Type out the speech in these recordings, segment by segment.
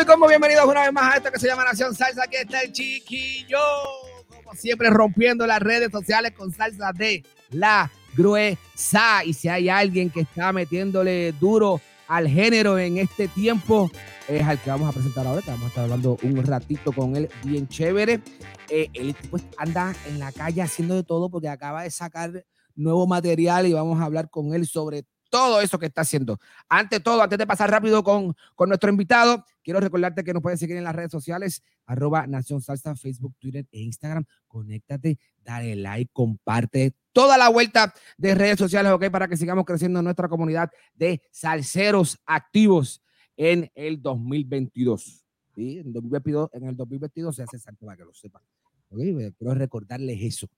mi combo, bienvenidos una vez más a esto que se llama Nación Salsa. Aquí está el chiquillo, como siempre rompiendo las redes sociales con salsa de la gruesa. Y si hay alguien que está metiéndole duro al género en este tiempo, es al que vamos a presentar ahora. Vamos a estar hablando un ratito con él, bien chévere. Eh, él pues anda en la calle haciendo de todo porque acaba de sacar nuevo material y vamos a hablar con él sobre todo eso que está haciendo. Ante todo, antes de pasar rápido con, con nuestro invitado, quiero recordarte que nos puedes seguir en las redes sociales, arroba Nación Salsa, Facebook, Twitter e Instagram. Conéctate, dale like, comparte toda la vuelta de redes sociales, ¿ok? Para que sigamos creciendo en nuestra comunidad de salseros activos en el 2022. ¿sí? En, 2022 en el 2022 se hace exacto para que lo sepan. ¿ok? Quiero recordarles eso.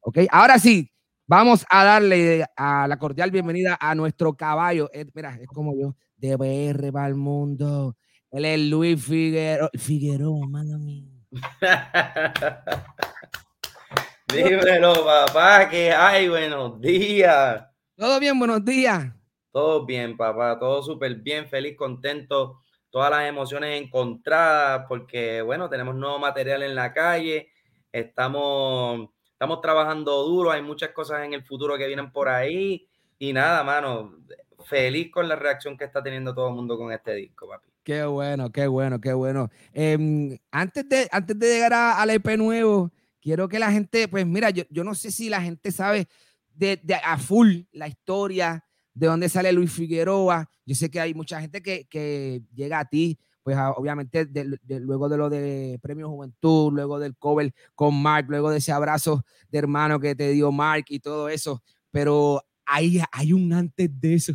¿ok? Ahora sí, Vamos a darle a la cordial bienvenida a nuestro caballo. Eh, mira, es como yo, de BR para el mundo. Él es Luis Figueroa, Figueroa, mami. Dímelo, papá, que hay, buenos días. Todo bien, buenos días. Todo bien, papá, todo súper bien, feliz, contento, todas las emociones encontradas, porque, bueno, tenemos nuevo material en la calle, estamos Estamos trabajando duro, hay muchas cosas en el futuro que vienen por ahí. Y nada, mano, feliz con la reacción que está teniendo todo el mundo con este disco, papi. Qué bueno, qué bueno, qué bueno. Em, antes, de, antes de llegar al EP nuevo, quiero que la gente, pues mira, yo, yo no sé si la gente sabe de, de, a full la historia, de dónde sale Luis Figueroa. Yo sé que hay mucha gente que, que llega a ti pues obviamente luego de lo de Premio Juventud, luego del cover con Mark, luego de ese abrazo de hermano que te dio Mark y todo eso, pero hay, hay un antes de eso,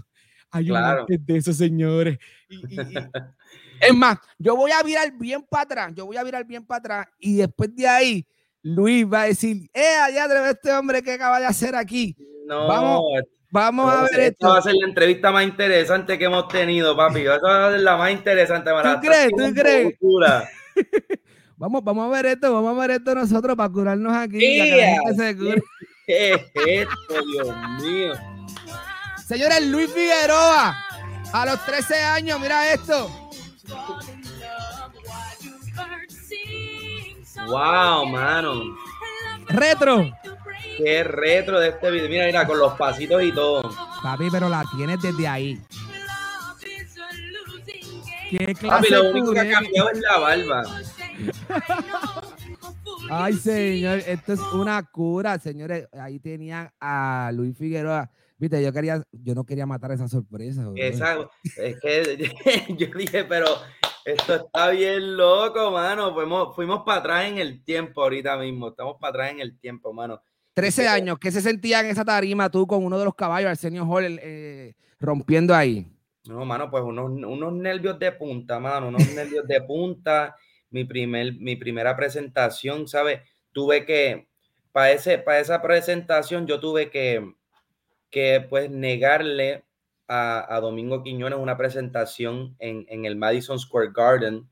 hay un antes de eso, señores. es más, yo voy a virar bien para atrás, yo voy a virar bien para atrás y después de ahí Luis va a decir, eh, allá este hombre que acaba de hacer aquí. No, vamos, Vamos a ver esto. va a ser la entrevista más interesante que hemos tenido, papi. Esta va a ser la más interesante. Para ¿Tú crees? ¿Tú crees? vamos, vamos a ver esto, vamos a ver esto nosotros para curarnos aquí. ¿Qué es esto, Dios mío? Señores, Luis Figueroa, a los 13 años, mira esto. Wow, mano. Retro. Qué retro de este video. Mira, mira, con los pasitos y todo. Papi, pero la tienes desde ahí. ¿Qué clase Papi, lo único que ha cambiado es la barba. Ay, señor, esto es una cura, señores. Ahí tenían a Luis Figueroa. Viste, yo quería, yo no quería matar esa sorpresa. Exacto. Es que yo dije, pero esto está bien loco, mano. Fuimos, fuimos para atrás en el tiempo ahorita mismo. Estamos para atrás en el tiempo, mano. 13 años, ¿qué se sentía en esa tarima tú con uno de los caballos, Arsenio Hall, eh, rompiendo ahí? No, mano, pues unos, unos nervios de punta, mano, unos nervios de punta. Mi, primer, mi primera presentación, ¿sabes? Tuve que, para, ese, para esa presentación, yo tuve que, que pues, negarle a, a Domingo Quiñones una presentación en, en, el Madison Square Garden,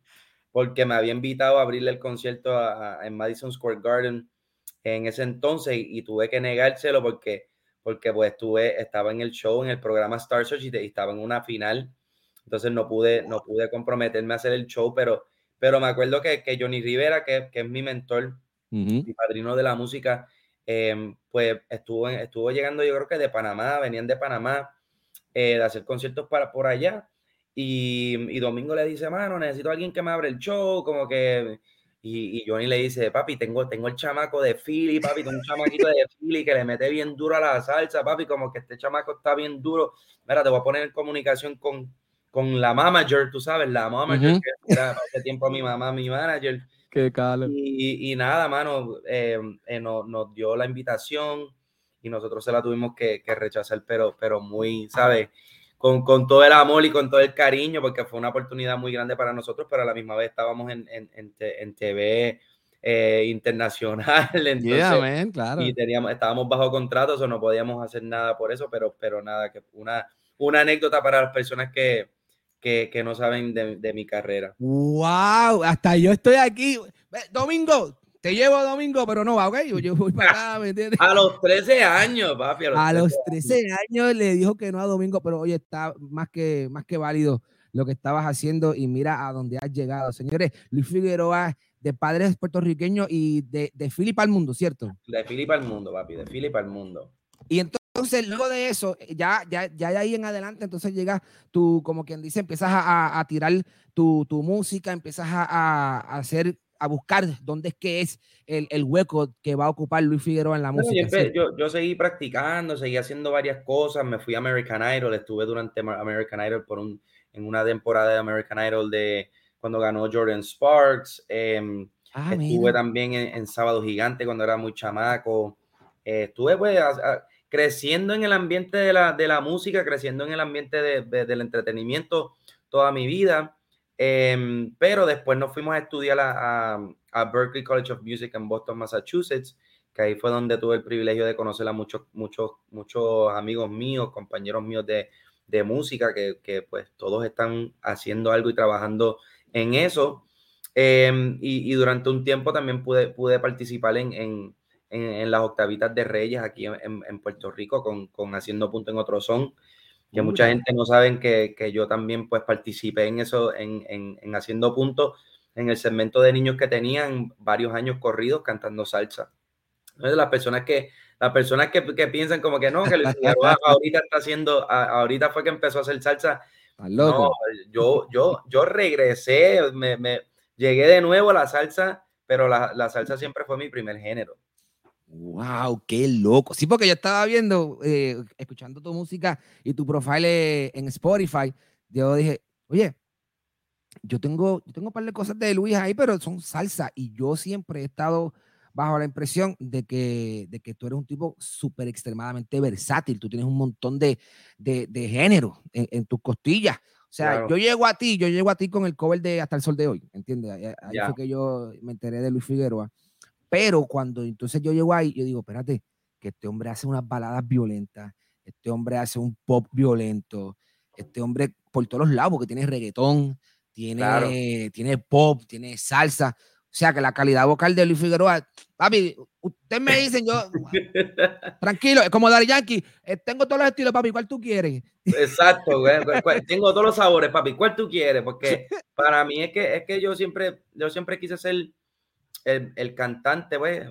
porque me había invitado a abrirle el concierto en Madison Square Garden en ese entonces y, tuve que negárselo porque, porque pues estuve, estaba en el show, en el programa Star Search y, estaba en una final, entonces no pude, no pude comprometerme a hacer el show, pero, pero me acuerdo que, que Johnny Rivera, que, que, es mi mentor, mi padrino de la música, em, pues estuvo, estuvo llegando yo creo que de Panamá, venían de Panamá eh, de hacer conciertos para por allá. Y, y, Domingo le dice, mano, necesito a alguien que me abra el show, como que y, Johnny le dice, papi, tengo, tengo el chamaco de Philly, papi, tengo un chamaquito de Philly que le mete bien duro a la salsa, papi, como que este chamaco está bien duro. Mira, te voy a poner en comunicación con, con la manager, tú sabes, la manager, que era hace tiempo a mi mamá, mi manager. Qué calo. Y, y, nada, mano, eh, eh, nos, nos, dio la invitación y nosotros se la tuvimos que, rechazar, pero, pero muy, ¿sabes? Con, con, todo el amor y con todo el cariño, porque fue una oportunidad muy grande para nosotros, pero a la misma vez estábamos en, en, en, TV eh, internacional. Entonces, claro. Y teníamos, estábamos bajo contrato, o no podíamos hacer nada por eso, pero, pero nada, que una, una anécdota para las personas que, que, que no saben de, de, mi carrera. ¡Wow! Hasta yo estoy aquí. Domingo, te llevo a Domingo, pero no va, ¿ok? Yo voy para acá, ¿me entiendes? A los 13 años, papi. A los, 13, años. le dijo que no a Domingo, pero oye, está más que, más que válido lo que estabas haciendo y mira a dónde has llegado. Señores, Luis Figueroa, de padres puertorriqueños y de, de Filipa al mundo, ¿cierto? De Filipa al mundo, papi, de Filipa al mundo. Y entonces, luego de eso, ya, ya, ya de ahí en adelante, entonces llega tú, como quien dice, empiezas a, a, tirar tu, tu, música, empiezas a, a, hacer a buscar dónde es que es el, el, hueco que va a ocupar Luis Figueroa en la música. Yo, yo, seguí practicando, seguí haciendo varias cosas, me fui a American Idol, estuve durante American Idol por un, en una temporada de American Idol de cuando ganó Jordan Sparks, em, ah, estuve también en, Sábado Gigante cuando era muy chamaco, eh, estuve pues creciendo en el ambiente de la, de la música, creciendo en el ambiente de, del entretenimiento toda mi vida. Em, pero después nos fuimos a estudiar a, a, Berkeley College of Music en Boston, Massachusetts, que ahí fue donde tuve el privilegio de conocer a muchos, muchos, muchos amigos míos, compañeros míos de, de música, que, que, pues todos están haciendo algo y trabajando en eso. Em, y, y, durante un tiempo también pude, pude participar en, en, en, las octavitas de Reyes aquí en, en Puerto Rico con, con, Haciendo Punto en Otro Son que mucha gente no saben que, que, yo también pues participé en eso, en, en, en, haciendo puntos en el segmento de niños que tenían varios años corridos cantando salsa. Entonces las personas que, las personas que, que piensan como que no, que ahorita está haciendo, ahorita fue que empezó a hacer salsa. No, yo, yo, yo regresé, me, me, llegué de nuevo a la salsa, pero la, la salsa siempre fue mi primer género. Wow, qué loco. Sí, porque yo estaba viendo, eh, escuchando tu música y tu profile en Spotify. Yo dije, oye, yo tengo, yo tengo un par de cosas de Luis ahí, pero son salsa. Y yo siempre he estado bajo la impresión de que, de que tú eres un tipo súper extremadamente versátil. Tú tienes un montón de, de, de género en, tus costillas. O sea, yo llego a ti, yo llego a ti con el cover de Hasta el Sol de Hoy, ¿entiendes? Ahí, fue que yo me enteré de Luis Figueroa. Pero cuando entonces yo llego ahí, yo digo, espérate, que este hombre hace unas baladas violentas, este hombre hace un pop violento, este hombre por todos los lados, porque tiene reggaetón, tiene, tiene pop, tiene salsa. O sea que la calidad vocal de Luis Figueroa, papi, ustedes me dicen, yo, tranquilo, es como Dari Yankee, eh, tengo todos los estilos, papi, ¿cuál tú quieres? Exacto, güey, tengo todos los sabores, papi, ¿cuál tú quieres? Porque para mí es que, es que yo siempre, yo siempre quise ser el, cantante, pues,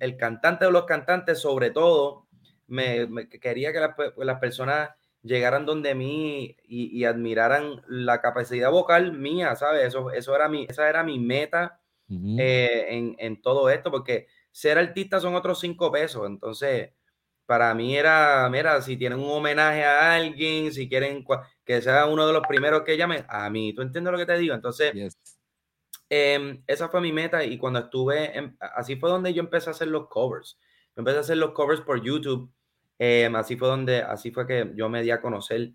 el cantante de los cantantes, sobre todo, me, quería que las personas llegaran donde mí y, admiraran la capacidad vocal mía, ¿sabes? Eso, eso era mi, esa era mi meta eh, en, en, todo esto, porque ser artista son otros cinco pesos, entonces para mí era, mira, si tienen un homenaje a alguien, si quieren que sea uno de los primeros que llamen, a mí, ¿tú entiendes lo que te digo? Entonces, Em, esa fue mi meta y cuando estuve, así fue donde yo empecé a hacer los covers. Yo empecé a hacer los covers por YouTube. Em, así fue donde, así fue que yo me di a conocer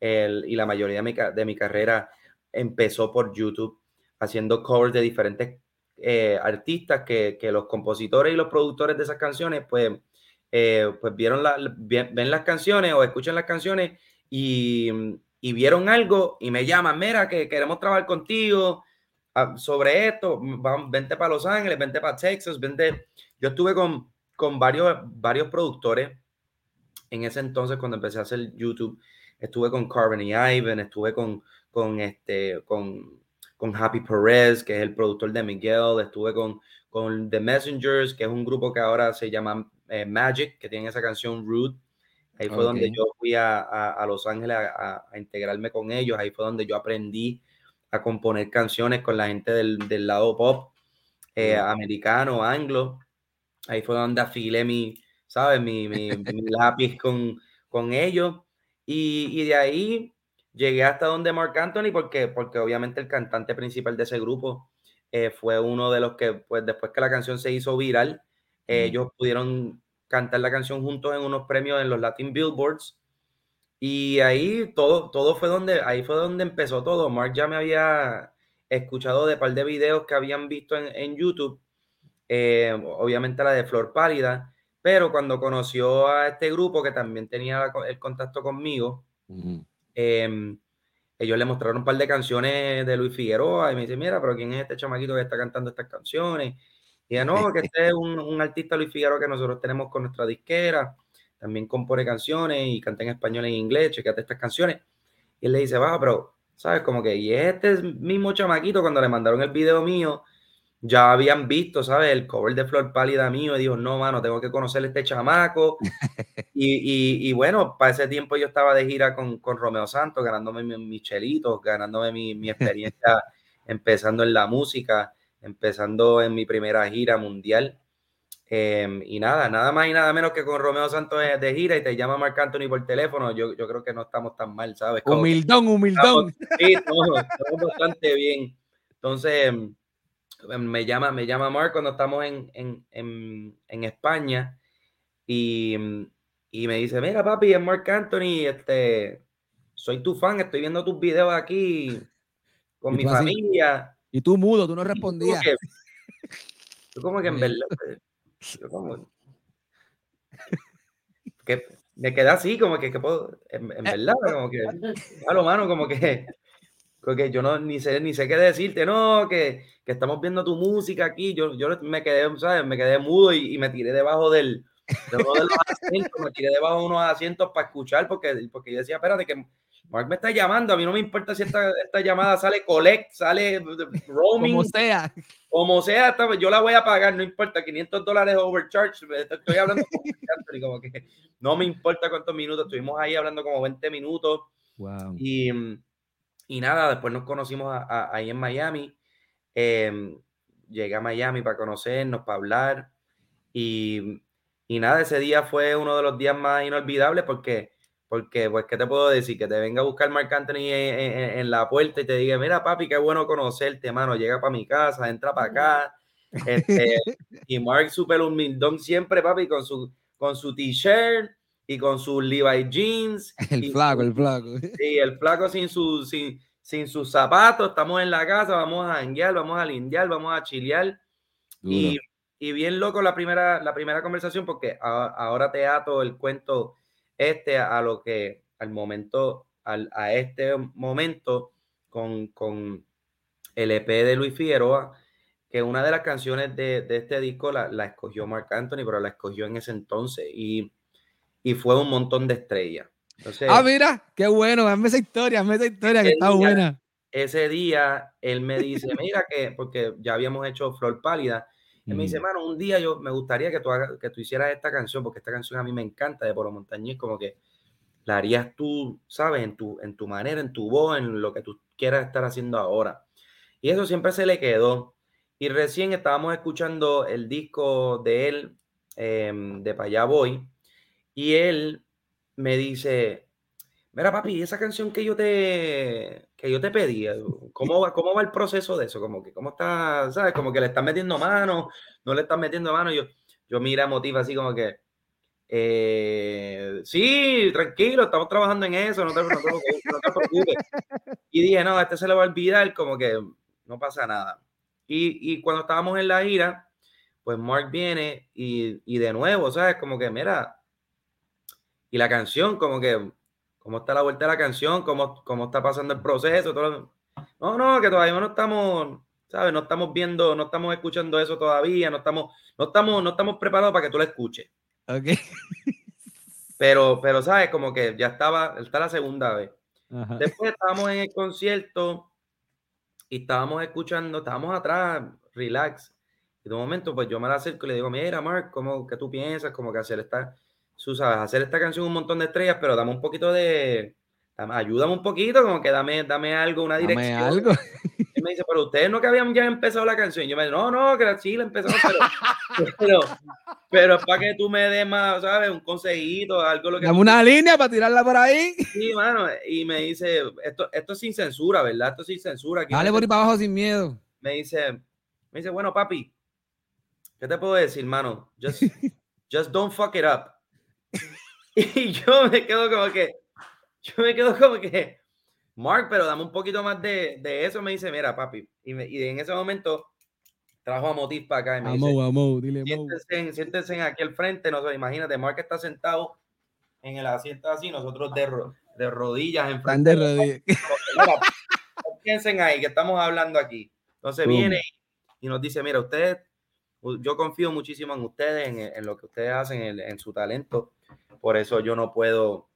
el, y la mayoría de mi, de mi, carrera empezó por YouTube, haciendo covers de diferentes eh, artistas que, que, los compositores y los productores de esas canciones, pues, eh, pues vieron la, ven las canciones o escuchan las canciones y, y vieron algo y me llaman, mira, que queremos trabajar contigo sobre esto, vente para Los Ángeles, vente para Texas, vente. Yo estuve con, con varios, varios productores en ese entonces cuando empecé a hacer YouTube. Estuve con Carmen y Ivan, estuve con, con, este, con, con Happy Perez, que es el productor de Miguel, estuve con, con The Messengers, que es un grupo que ahora se llama eh, Magic, que tiene esa canción Rude. Ahí fue donde yo fui a, a, Los Ángeles a, a, integrarme con ellos, ahí fue donde yo aprendí a componer canciones con la gente del, del lado pop eh, americano, anglo. Ahí fue donde afilé mi, ¿sabes? Mi, mi, lápiz con, con ellos. Y, y, de ahí llegué hasta donde Mark Anthony, porque, porque obviamente el cantante principal de ese grupo eh, fue uno de los que, pues después que la canción se hizo viral, ellos pudieron cantar la canción juntos en unos premios en los Latin Billboards. Y ahí todo, todo fue donde, ahí fue donde empezó todo. Mark ya me había escuchado de par de videos que habían visto en, YouTube, eh, obviamente la de Flor Pálida, pero cuando conoció a este grupo que también tenía el contacto conmigo, em, ellos le mostraron un par de canciones de Luis Figueroa y me dice, mira, pero ¿quién es este chamaquito que está cantando estas canciones? Y ya no, que este es un, un, artista Luis Figueroa que nosotros tenemos con nuestra disquera, también compone canciones y canta en español e en inglés, chequeate estas canciones. Y él le dice, va, pero, ¿sabes? Como que, y este mismo chamaquito, cuando le mandaron el video mío, ya habían visto, ¿sabes? El cover de Flor Pálida mío y dijo, no, mano, tengo que conocer a este chamaco. y, y, bueno, para ese tiempo yo estaba de gira con, con Romeo Santos, ganándome mis chelitos, ganándome mi, mi experiencia empezando en la música empezando en mi primera gira mundial. Em, y nada, nada más y nada menos que con Romeo Santos de, gira y te llama Marc Anthony por teléfono, yo, yo creo que no estamos tan mal, ¿sabes? humildón, humildón. sí, estamos, bastante bien. Entonces, em, me llama, me llama Marc cuando estamos en, en, en, en España y, y, me dice, mira papi, es Marc Anthony, este, soy tu fan, estoy viendo tus videos aquí con mi familia. Y tú mudo, tú no respondías. Tú como que, en verdad, como, que me quedé así, como que, que puedo, en, en, verdad, como que, a lo mano, como que, porque yo no, ni sé, ni sé qué decirte, no, que, que estamos viendo tu música aquí, yo, yo me quedé, ¿sabes? Me quedé mudo y, y me tiré debajo del, de los asientos, me tiré debajo de unos asientos para escuchar, porque, porque yo decía, espérate, que Mark me está llamando, a mí no me importa si esta, esta llamada sale collect, sale roaming. Como sea. Como sea, yo la voy a pagar, no importa, 500 dólares overcharge. Estoy hablando con como que no me importa cuántos minutos, estuvimos ahí hablando como 20 minutos. Wow. Y, y nada, después nos conocimos ahí en Miami. Eh, llegué a Miami para conocernos, para hablar. Y, y nada, ese día fue uno de los días más inolvidables porque porque, pues, ¿qué te puedo decir? Que te venga a buscar Marc Anthony en, la puerta y te diga, mira, papi, qué bueno conocerte, mano. Llega para mi casa, entra para acá. Este, y Mark super humildón siempre, papi, con su, con su t-shirt y con sus Levi jeans. El flaco, el flaco. Sí, el flaco sin, su, sin, sin sus zapatos. Estamos en la casa, vamos a janguear, vamos a lindear, vamos a chilear. Y, y, bien loco la primera, la primera conversación porque ahora te ato el cuento este a lo que al momento, al, a este momento con, con el EP de Luis Figueroa, que una de las canciones de, de este disco la, la, escogió Mark Anthony, pero la escogió en ese entonces y, y fue un montón de estrellas. Entonces, ah, mira, qué bueno, dame esa historia, dame esa historia que está buena. Ese día él me dice, mira que, porque ya habíamos hecho Flor Pálida, y me dice, mano, un día yo me gustaría que tú, que tú hicieras esta canción, porque esta canción a mí me encanta de Poro Montañés, como que la harías tú, ¿sabes? En tu, en tu manera, en tu voz, en lo que tú quieras estar haciendo ahora. Y eso siempre se le quedó. Y recién estábamos escuchando el disco de él, em, de Payá Boy, y él me dice, Mira, papi, esa canción que yo te, que yo te pedí, ¿cómo va, ¿cómo va el proceso de eso? Como que, ¿cómo está, sabes? Como que le están metiendo mano, no le están metiendo mano. Yo, yo mira, motiva así como que, eh, sí, tranquilo, estamos trabajando en eso, no te, preocupes. Y dije, no, este se le va a olvidar, como que no pasa nada. Y, y cuando estábamos en la gira, pues Mark viene y, y de nuevo, ¿sabes? Como que, mira, y la canción, como que cómo está la vuelta de la canción, cómo, cómo está pasando el proceso. Todo. No, no, que todavía no estamos, ¿sabes? No estamos viendo, no estamos escuchando eso todavía, no estamos, no estamos, no estamos preparados para que tú la escuches. Ok. Pero, pero, ¿sabes? Como que ya estaba, está la segunda vez. Después estábamos en el concierto y estábamos escuchando, estábamos atrás, relax. Y de un momento, pues yo me la acerco y le digo, mira, Mark, ¿cómo que tú piensas? Como que hacer esta tú sabes, hacer esta canción un montón de estrellas, pero dame un poquito de, ayúdame un poquito, como que dame, dame algo, una dirección. Dame algo. Y me dice, pero ustedes no que habían ya empezado la canción. Y yo me digo, no, no, que sí la empezamos, pero, pero, es para que tú me des más, ¿sabes? Un consejito, algo lo que. Dame una línea para tirarla por ahí. Sí, mano. Y me dice, esto, esto es sin censura, ¿verdad? Esto es sin censura. Dale por ahí para abajo sin miedo. Me dice, me dice, bueno, papi, ¿qué te puedo decir, mano? Just, just don't fuck it up. y yo me quedo como que, yo me quedo como que, Mark, pero dame un poquito más de, de eso. Me dice, mira, papi. Y, y en ese momento trajo a Motif para acá. Y me dice, dile siéntense, siéntense aquí al frente. No, imagínate, Mark está sentado en el asiento así, nosotros de, de rodillas en frente. de rodillas. Piensen ahí que estamos hablando aquí. Entonces viene y nos dice, mira, ustedes, yo confío muchísimo en ustedes, en, lo que ustedes hacen, en, en, su talento. Por eso yo no puedo,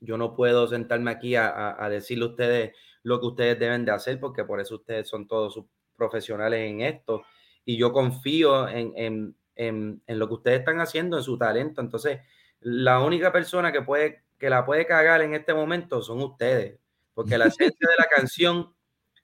yo no puedo sentarme aquí a, a, decirle a ustedes lo que ustedes deben de hacer, porque por eso ustedes son todos profesionales en esto. Y yo confío en, en, en, en lo que ustedes están haciendo, en su talento. Entonces, la única persona que puede que la puede cagar en este momento son ustedes, porque la esencia de la canción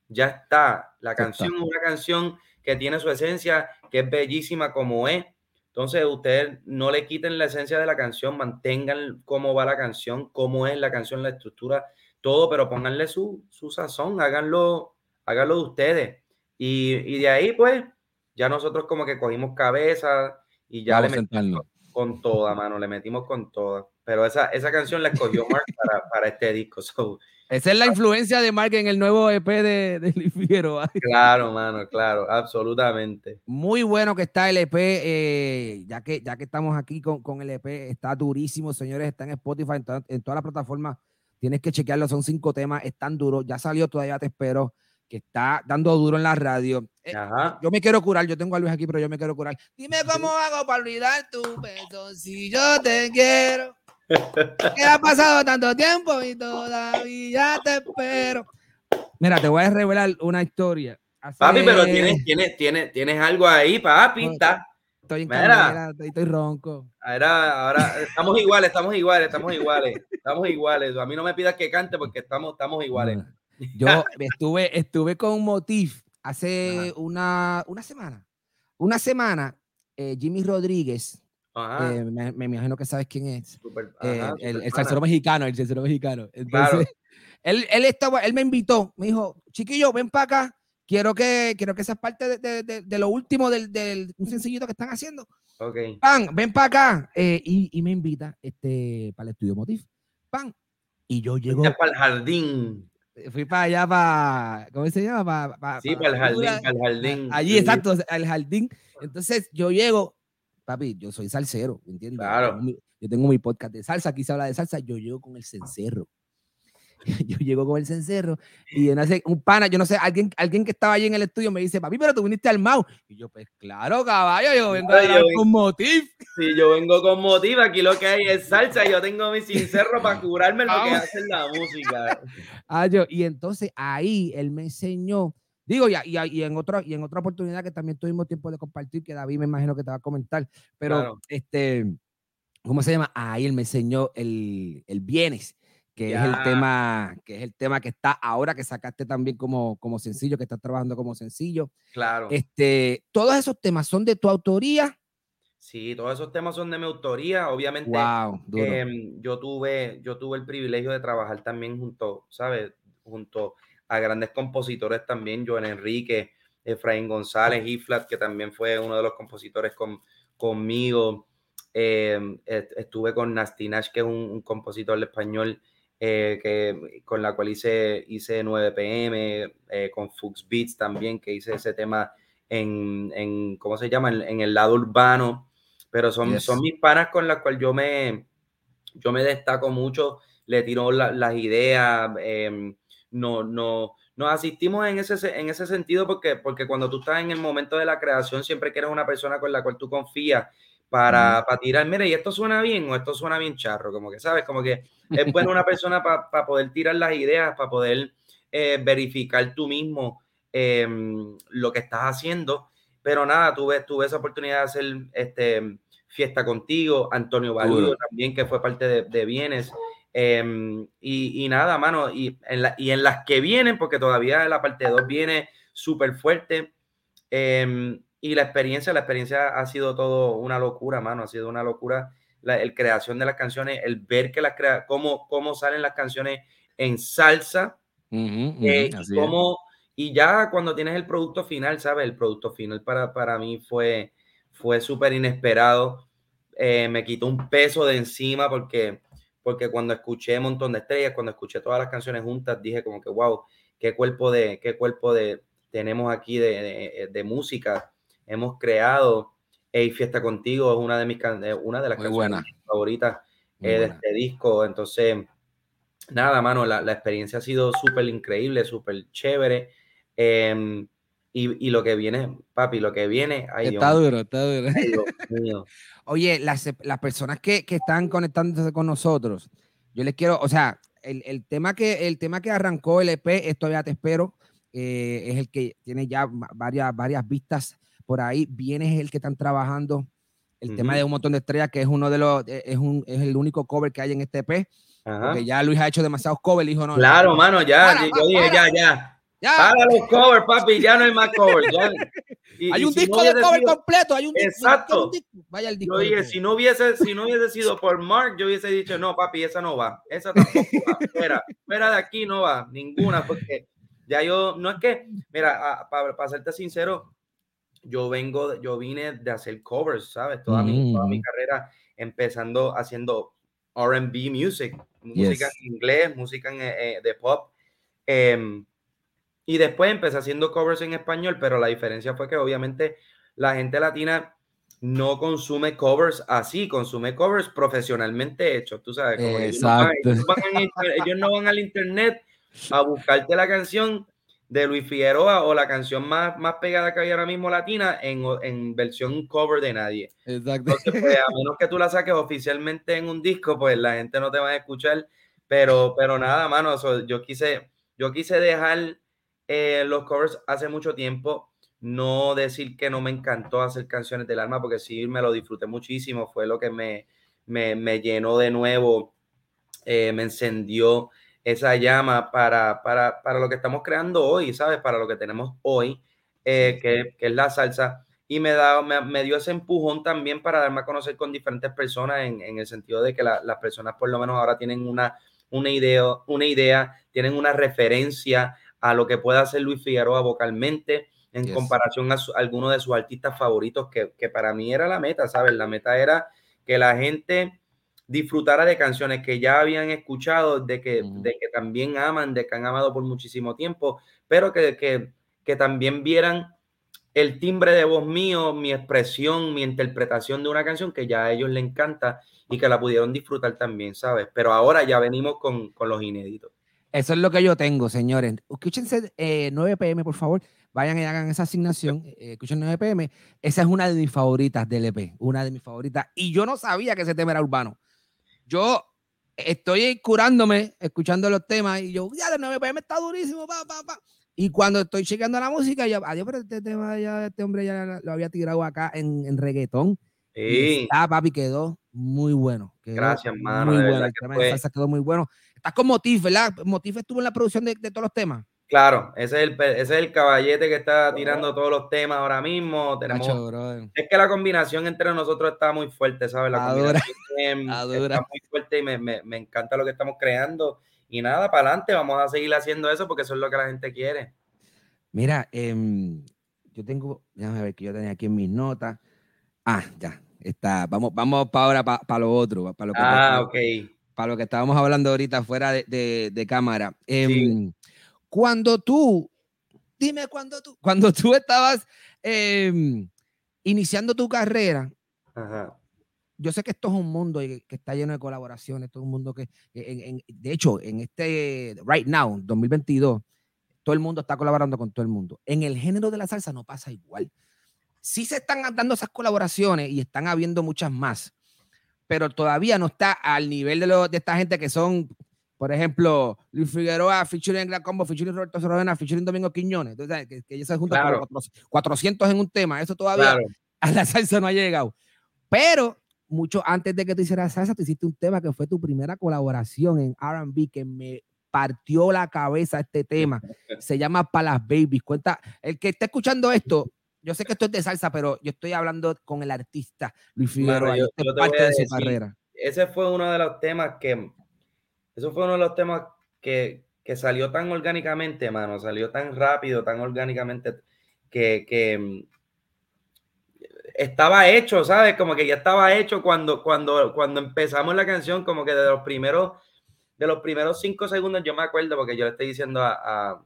ya está. La canción es una canción que tiene su esencia, que es bellísima como es. Entonces, ustedes no le quiten la esencia de la canción, mantengan cómo va la canción, cómo es la canción, la estructura, todo, pero pónganle su, su sazón, háganlo, háganlo de ustedes. Y, y, de ahí, pues, ya nosotros como que cogimos cabeza y ya le metimos con toda, mano, le metimos con toda. Pero esa, esa canción la escogió Mark para, para este disco. esa es la influencia de Mark en el nuevo EP de, de Figueroa. Claro, mano, claro, absolutamente. Muy bueno que está el EP, eh, ya, que, ya que estamos aquí con, con, el EP, está durísimo, señores, está en Spotify, en, en todas las plataformas, tienes que chequearlo, son cinco temas, están duros, ya salió, todavía te espero que está dando duro en la radio. Eh, yo me quiero curar, yo tengo a Luis aquí, pero yo me quiero curar. Dime cómo hago para olvidar tu beso si yo te quiero. Que ha pasado tanto tiempo y todavía te espero. Mira, te voy a revelar una historia. Papi, pero tienes, tienes, tienes, tienes algo ahí, papi. Está. Estoy en Mira, estoy, ronco. Ahora, ahora estamos iguales, estamos iguales, estamos iguales, estamos iguales. A mí no me pidas que cante porque estamos, estamos iguales. Yo estuve, estuve con Motif hace una, una semana. Una semana, eh, Jimmy Rodríguez, eh, me, imagino que sabes quién es. Eh, el, el salsero mexicano, el salsero mexicano. Entonces, él, él, estaba, él me invitó, me dijo, chiquillo, ven para acá, quiero que, quiero que seas parte de, de, de, lo último del, del, un sencillito que están haciendo. Okay. Pan, ven para acá. y, y, me invita este, para el estudio Motif. Pan. Y yo llego. Para el jardín fui para allá, para, ¿cómo se llama? Para, sí, para, el jardín, para el jardín. Allí, exacto, al jardín. Entonces yo llego, papi, yo soy salsero, ¿me entiendes? Claro. Yo tengo mi podcast de salsa, aquí se habla de salsa, yo llego con el cencerro. yo llego con el cencerro y no sé, un pana, yo no sé, alguien, alguien que estaba allí en el estudio me dice, papi, pero tú viniste al Mau. Y yo, pues claro, caballo, yo vengo con motif. Sí, yo vengo con motif, aquí lo que hay es salsa, yo tengo mi cencerro para curarme lo que hace la música. ah, yo, y entonces ahí él me enseñó, digo, y, y, y, en otra, y en otra oportunidad que también tuvimos tiempo de compartir, que David me imagino que te va a comentar, pero este, ¿cómo se llama? Ahí él me enseñó el, el bienes que es el tema que es el tema que está ahora que sacaste también como, como sencillo, que estás trabajando como sencillo. Claro. Este, todos esos temas son de tu autoría. Sí, todos esos temas son de mi autoría. Obviamente, wow, em, yo tuve yo tuve el privilegio de trabajar también junto, ¿sabes? Junto a grandes compositores también, Joan Enrique, Efraín González, Iflat, que también fue uno de los compositores con, conmigo. Em, estuve con Nastinash, que es un, un compositor español eh, que, con la cual hice, hice 9 pm, eh, con Fuchs Beats también, que hice ese tema en, en ¿cómo se llama? En, el lado urbano, pero son, son mis panas con las cuales yo me, yo me destaco mucho, le tiro las ideas, em, no, no, nos asistimos en ese, en ese sentido porque, porque cuando tú estás en el momento de la creación, siempre quieres una persona con la cual tú confías para, para tirar, mira, y esto suena bien o esto suena bien charro, como que, ¿sabes? Como que es bueno una persona para poder tirar las ideas, para poder eh, verificar tú mismo em, lo que estás haciendo. Pero nada, tuve, tuve esa oportunidad de hacer este, fiesta contigo, Antonio Valido también, que fue parte de, de Bienes. Em, y, y, nada, mano, y en, la, y en las que vienen, porque todavía la parte 2 viene súper fuerte. Eh, y la experiencia, la experiencia ha sido todo una locura, mano, ha sido una locura la el creación de las canciones, el ver que las crea, cómo, cómo salen las canciones en salsa, eh, y, cómo, y ya cuando tienes el producto final, ¿sabes? El producto final para, para mí fue, fue súper inesperado. eh, me quitó un peso de encima porque, porque cuando escuché un montón de estrellas, cuando escuché todas las canciones juntas, dije como que, wow, qué cuerpo de, qué cuerpo de, tenemos aquí de, de, música. Hemos creado Hey Fiesta Contigo, es una de mis una de las canciones favoritas eh, de este disco. Entonces, nada, mano, la, la experiencia ha sido súper increíble, súper chévere. Em, y, y, lo que viene, papi, lo que viene. está duro, está duro. Oye, las, las personas que, que, están conectándose con nosotros, yo les quiero, o sea, el, el, tema, que, el tema que arrancó el EP, esto ya te espero, eh, es el que tiene ya varias, varias vistas por ahí. Viene es el que están trabajando. El tema de un montón de estrellas, que es uno de los, e, es, un, es el único cover que hay en este EP. Porque ya Luis ha hecho demasiados covers, dijo no. Claro, mano, ya, yo dije, ya, ya. Ya. Para los covers, papi, ya no hay más covers. hay un disco de cover completo, hay un Exacto. Vaya el disco. Yo dije, si no hubiese, si no hubiese sido por Mark, yo hubiese dicho, no, papi, esa no va. Esa tampoco va. Espera, espera de aquí no va, ninguna, porque ya yo, no es que, mira, para, serte sincero, yo vengo, yo vine de hacer covers, ¿sabes? Toda, mi, toda mi mm. carrera empezando haciendo RB music, música en inglés, música eh, eh, de pop. Em, y después empecé haciendo covers en español, pero la diferencia fue que obviamente la gente latina no consume covers así, consume covers profesionalmente hechos, tú sabes. Como ellos, no van, al internet a buscarte la canción de Luis Figueroa o la canción más, más pegada que hay ahora mismo latina en, en versión cover de nadie. Exacto. Entonces, pues, a menos que tú la saques oficialmente en un disco, pues la gente no te va a escuchar. Pero, pero nada, mano, yo quise, yo quise dejar eh, los covers hace mucho tiempo. No decir que no me encantó hacer canciones del alma, porque sí me lo disfruté muchísimo. Fue lo que me, me, me llenó de nuevo, eh, me encendió esa llama para, para, para, lo que estamos creando hoy, ¿sabes? Para lo que tenemos hoy, eh, que, que, es la salsa. Y me, da, me, me, dio ese empujón también para darme a conocer con diferentes personas en, en el sentido de que la, las personas por lo menos ahora tienen una, una, idea, una idea, tienen una referencia a lo que puede hacer Luis Figueroa vocalmente en comparación a, algunos de sus artistas favoritos, que, que, para mí era la meta, ¿sabes? La meta era que la gente disfrutara de canciones que ya habían escuchado, de que, de que también aman, de que han amado por muchísimo tiempo, pero que, que, que también vieran el timbre de voz mío, mi expresión, mi interpretación de una canción que ya a ellos les encanta y que la pudieron disfrutar también, ¿sabes? Pero ahora ya venimos con, con los inéditos. Eso es lo que yo tengo, señores. Escúchense 9 eh, pm, por favor. Vayan y hagan esa asignación. Eh, escuchen 9 pm. Esa es una de mis favoritas del EP. Una de mis favoritas. Y yo no sabía que ese tema era urbano. Yo estoy curándome, escuchando los temas. Y yo, ya, de 9 pm está durísimo. Pa, pa, pa. Y cuando estoy chequeando la música, yo, adiós, pero este tema ya, este hombre ya lo había tirado acá en, en reggaetón. Sí. Ah, papi, quedó muy bueno. Gracias, mano. Muy bueno. El tema de salsa quedó muy bueno. Estás con Motif, ¿verdad? Motif estuvo en la producción de, todos los temas. Claro, ese es, el, ese es el caballete que está tirando todos los temas ahora mismo. Tenemos, es que la combinación entre nosotros está muy fuerte, ¿sabes? La combinación está muy fuerte y me, me, me, encanta lo que estamos creando. Y nada, para adelante, vamos a seguir haciendo eso porque eso es lo que la gente quiere. Mira, eh, yo tengo, déjame ver que yo tenía aquí en mis notas. Ah, ya, está. Vamos, vamos para ahora, para, lo otro. Para lo que ah, ok para lo que estábamos hablando ahorita fuera de, cámara. Em, cuando tú, dime cuando tú, cuando tú estabas em, iniciando tu carrera, yo sé que esto es un mundo que, está lleno de colaboraciones, todo un mundo que, de hecho, en este, right now, 2022, todo el mundo está colaborando con todo el mundo. En el género de la salsa no pasa igual. Sí se están dando esas colaboraciones y están habiendo muchas más pero todavía no está al nivel de, lo, de esta gente que son, por ejemplo, Luis Figueroa, featuring Gran Combo, featuring Roberto Sorona, featuring Domingo Quiñones, Entonces, que, que ellos se juntan 400 en un tema, eso todavía a la salsa no ha llegado. Pero mucho antes de que tú hicieras salsa, te hiciste un tema que fue tu primera colaboración en R&B que me partió la cabeza este tema. Se llama Palas Babies. Cuenta, el que esté escuchando esto, yo sé que esto es de salsa, pero yo estoy hablando con el artista Luis Figueroa. parte de su carrera. Ese fue uno de los temas que, eso fue uno de los temas que, que salió tan orgánicamente, mano, salió tan rápido, tan orgánicamente, que, que estaba hecho, ¿sabes? Como que ya estaba hecho cuando, cuando, cuando empezamos la canción, como que de los primeros, de los primeros cinco segundos, yo me acuerdo, porque yo le estoy diciendo a,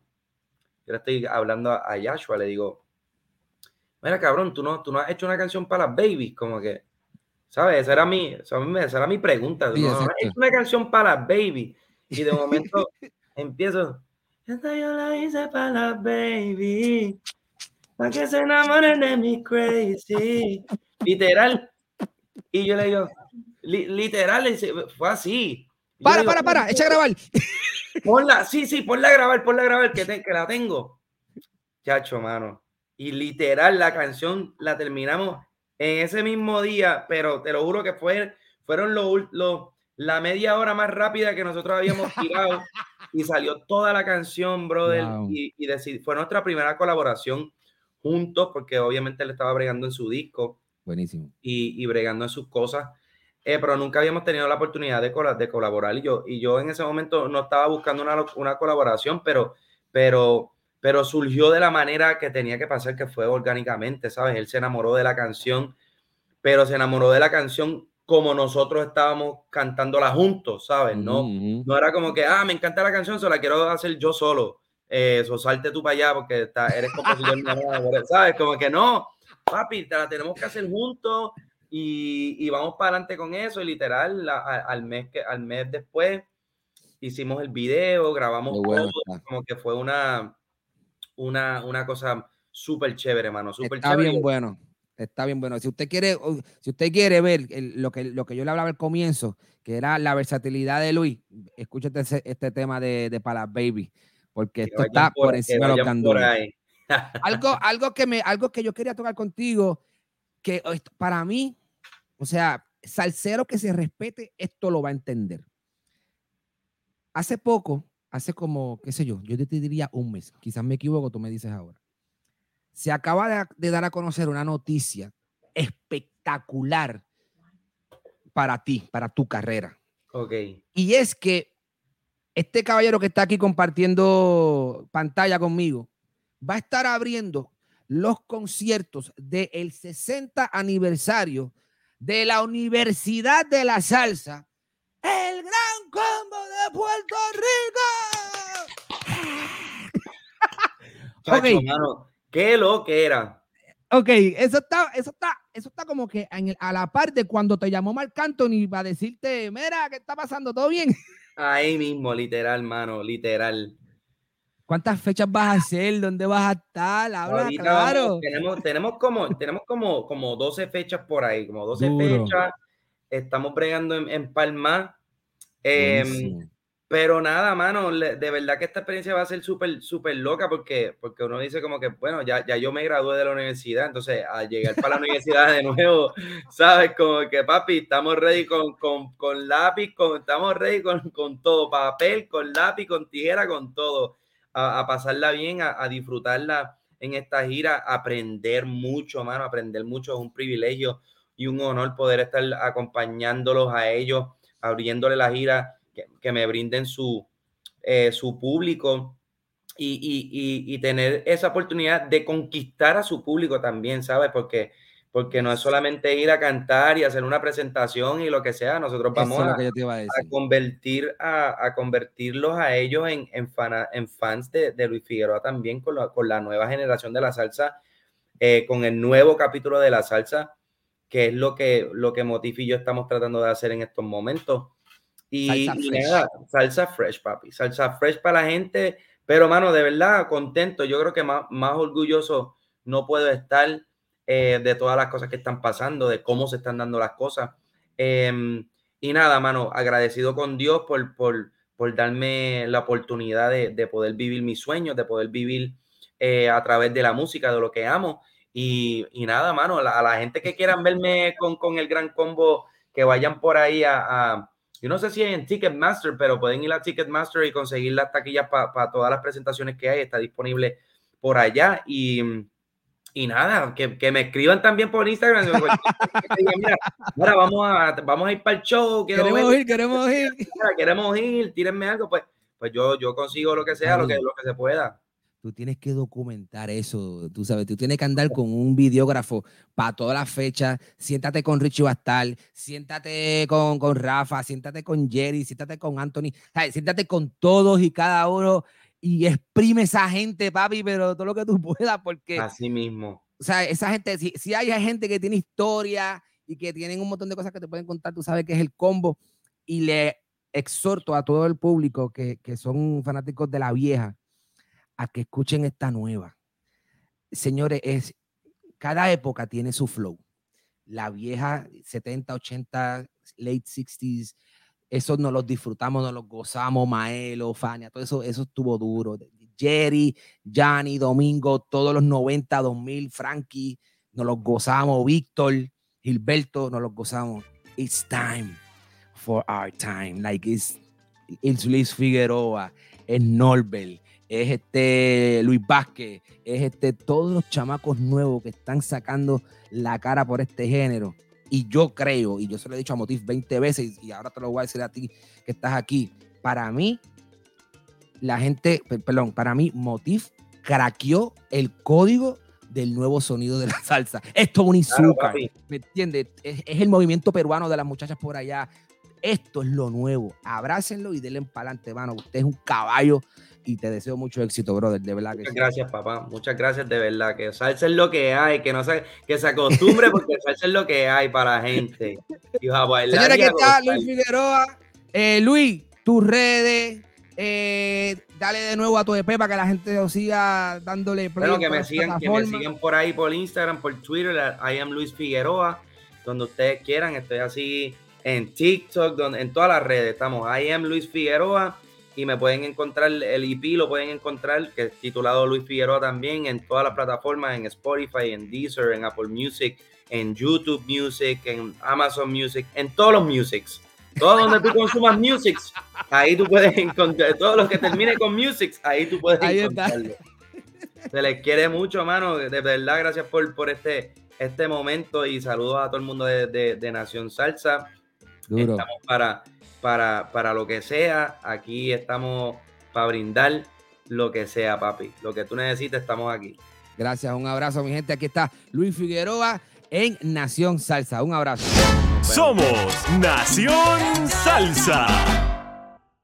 yo le estoy hablando a, Yashua, le digo, mira cabrón, tú no, tú no has hecho una canción para las babies, como que, ¿sabes? Esa era mi, esa era mi pregunta. ¿no? has hecho una canción para las babies? Y de momento empiezo, esta yo la hice para las babies. Para que se enamoren de mi crazy. Literal. Y yo le digo, literal, fue así. Para, para, para, echa a grabar. Ponla, sí, sí, ponla a grabar, ponla a grabar, que, que la tengo. Chacho, mano. Y literal, la canción la terminamos en ese mismo día, pero te lo juro que fue, fueron los, la media hora más rápida que nosotros habíamos tirado y salió toda la canción, brother. Y, y fue nuestra primera colaboración juntos, porque obviamente él estaba bregando en su disco. Buenísimo. Y, y bregando en sus cosas. Eh, pero nunca habíamos tenido la oportunidad de, de colaborar. Y yo, y yo en ese momento no estaba buscando una, una colaboración, pero, pero, pero surgió de la manera que tenía que pasar, que fue orgánicamente, ¿sabes? Él se enamoró de la canción, pero se enamoró de la canción como nosotros estábamos cantándola juntos, ¿sabes? No, no era como que, ah, me encanta la canción, solo la quiero hacer yo solo eh, salte tú para allá porque está, eres compositor, ¿sabes? Como que no, papi, te la tenemos que hacer juntos y, y vamos para adelante con eso. Y literal, al, mes que, al mes después hicimos el video, grabamos todo, como que fue una, una, una cosa súper chévere, hermano. Super está bien bueno. Está bien bueno. Si usted quiere, si usted quiere ver lo, que, lo que yo le hablaba al comienzo, que era la versatilidad de Luis, escúchate este tema de, de Baby porque esto está por, encima de los algo, algo, que me, algo que yo quería tocar contigo, que para mí, o sea, salsero que se respete, esto lo va a entender. Hace poco, hace como, qué sé yo, yo te diría un mes, quizás me equivoco, tú me dices ahora. Se acaba de, de dar a conocer una noticia espectacular para ti, para tu carrera. Ok. Y es que este caballero que está aquí compartiendo pantalla conmigo va a estar abriendo los conciertos del 60 aniversario de la Universidad de la Salsa, el Gran Combo de Puerto Rico. Okay. qué lo que era. Ok, eso está, eso está, eso está como que a la par de cuando te llamó Marc Anthony para decirte, mira, ¿qué está pasando? ¿Todo bien? Ahí mismo, literal, mano, literal. ¿Cuántas fechas vas a hacer? ¿Dónde vas a estar? Habla claro. tenemos, tenemos, como, tenemos como, como 12 fechas por ahí, como 12 fechas. Estamos bregando en, en Palma. Eh, pero nada, mano, de verdad que esta experiencia va a ser súper, súper loca porque, porque uno dice como que, bueno, ya, ya yo me gradué de la universidad, entonces al llegar para la universidad de nuevo, ¿sabes? Como que, papi, estamos ready con, con, con lápiz, con, estamos ready con, con, todo, papel, con lápiz, con tijera, con todo, a, a pasarla bien, a, a, disfrutarla en esta gira, aprender mucho, mano, aprender mucho, es un privilegio y un honor poder estar acompañándolos a ellos, abriéndole la gira que, me brinden su, eh, su público y, y, tener esa oportunidad de conquistar a su público también, ¿sabes? Porque, porque no es solamente ir a cantar y hacer una presentación y lo que sea, nosotros vamos a, convertir a, convertirlos a ellos en, en, en fans de, de, Luis Figueroa también con la, con la nueva generación de la salsa, eh, con el nuevo capítulo de la salsa, que es lo que, lo que Motif y yo estamos tratando de hacer en estos momentos. Y, salsa, salsa fresh, papi. Salsa fresh para la gente. Pero, mano, de verdad, contento. Yo creo que más, más orgulloso no puedo estar eh, de todas las cosas que están pasando, de cómo se están dando las cosas. Em, y nada, mano, agradecido con Dios por, por, por darme la oportunidad de, de, poder vivir mis sueños, de poder vivir eh, a través de la música, de lo que amo. Y, y nada, mano, a la, gente que quieran verme con, con, el gran combo, que vayan por ahí a yo no sé si en Ticketmaster, pero pueden ir a Ticketmaster y conseguir las taquillas para todas las presentaciones que hay. Está disponible por allá. Y, y nada, que, que, me escriban también por Instagram. mira, vamos, a, vamos a ir para el show. Queremos ir, queremos ir. queremos ir, tírenme algo. Pues, pues yo, yo consigo lo que sea, lo que, lo que se pueda. Tú tienes que documentar eso, tú sabes, tú tienes que andar con un videógrafo para todas las fechas, siéntate con Richie Bastal, siéntate con, con Rafa, siéntate con Jerry, siéntate con Anthony, siéntate con todos y cada uno y exprime esa gente, papi, pero todo lo que tú puedas, porque... Así mismo. O sea, esa gente, si, si hay gente que tiene historia y que tienen un montón de cosas que te pueden contar, tú sabes que es el combo, y le exhorto a todo el público que, que son fanáticos de la vieja, a que escuchen esta nueva. Señores, es, cada época tiene su flow. La vieja 70, 80, late 60s, eso nos los disfrutamos, nos los gozamos, Maelo, Fania, todo eso, eso estuvo duro. Jerry, Johnny, Domingo, todos los 90, 2000, Frankie, nos los gozamos, Víctor, Gilberto, nos los gozamos. It's time for our time. Like it's, it's Luis Figueroa, es Norbert, es este Luis Vázquez, es este todos los chamacos nuevos que están sacando la cara por este género. Y yo creo, y yo se lo he dicho a Motif 20 veces, y ahora te lo voy a decir a ti que estás aquí. Para mí, la gente, perdón, para mí, Motif craqueó el código del nuevo sonido de la salsa. Esto es un ¿me entiendes? Es, es, el movimiento peruano de las muchachas por allá. Esto es lo nuevo. Abrácenlo y denle para adelante, mano. Usted es un caballo y te deseo mucho éxito, brother, de verdad que Muchas gracias, papá. Muchas gracias, de verdad. Que salsa es lo que hay, que no se, que se acostumbre porque salsa es lo que hay para la gente. Y a bailar Señora, ¿qué tal? Luis Figueroa. Eh, Luis, tus redes, eh, dale de nuevo a tu EP para que la gente lo siga dándole play. Bueno, que me, sigan, que me sigan por ahí, por Instagram, por Twitter, I am Luis Figueroa, donde ustedes quieran. Estoy así en TikTok, donde, en todas las redes. Estamos I am Luis Figueroa y me pueden encontrar el EP, lo pueden encontrar, que es titulado Luis Figueroa también, en todas las plataformas, en Spotify, en Deezer, en Apple Music, en YouTube Music, en Amazon Music, en todos los musics. Todo donde tú consumas musics, ahí tú puedes encontrar, todo lo que termine con musics, ahí tú puedes encontrarlo. Se les quiere mucho, mano. De verdad, gracias por, por este, este momento y saludos a todo el mundo de, de, Nación Salsa. Estamos para para, para lo que sea. Aquí estamos para brindar lo que sea, papi. Lo que tú necesites, estamos aquí. Gracias, un abrazo, mi gente. Aquí está Luis Figueroa en Nación Salsa. Un abrazo. Somos Nación Salsa.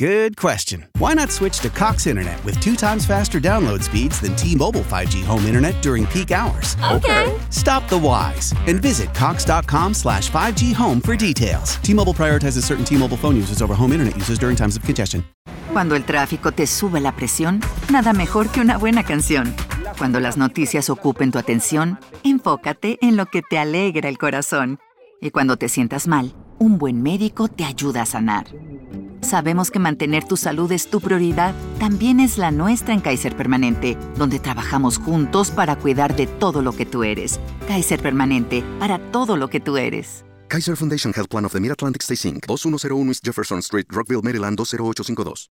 Good question. Why not switch to Cox Internet with two times faster download speeds than T-Mobile 5G home internet during peak hours? Okay. Stop the whys and visit cox.com slash 5G home for details. T-Mobile prioritizes certain T-Mobile phone users over home internet users during times of congestion. Cuando el tráfico te sube la presión, nada mejor que una buena canción. Cuando las noticias ocupen tu atención, enfócate en lo que te alegra el corazón. Y cuando te sientas mal, un buen médico te ayuda a sanar. Sabemos que mantener tu salud es tu prioridad, también es la nuestra en Kaiser Permanente, donde trabajamos juntos para cuidar de todo lo que tú eres. Kaiser Permanente, para todo lo que tú eres. Kaiser Foundation Health Plan of the Mid-Atlantic Stay Inc., 2101 East Jefferson Street, Rockville, Maryland 20852.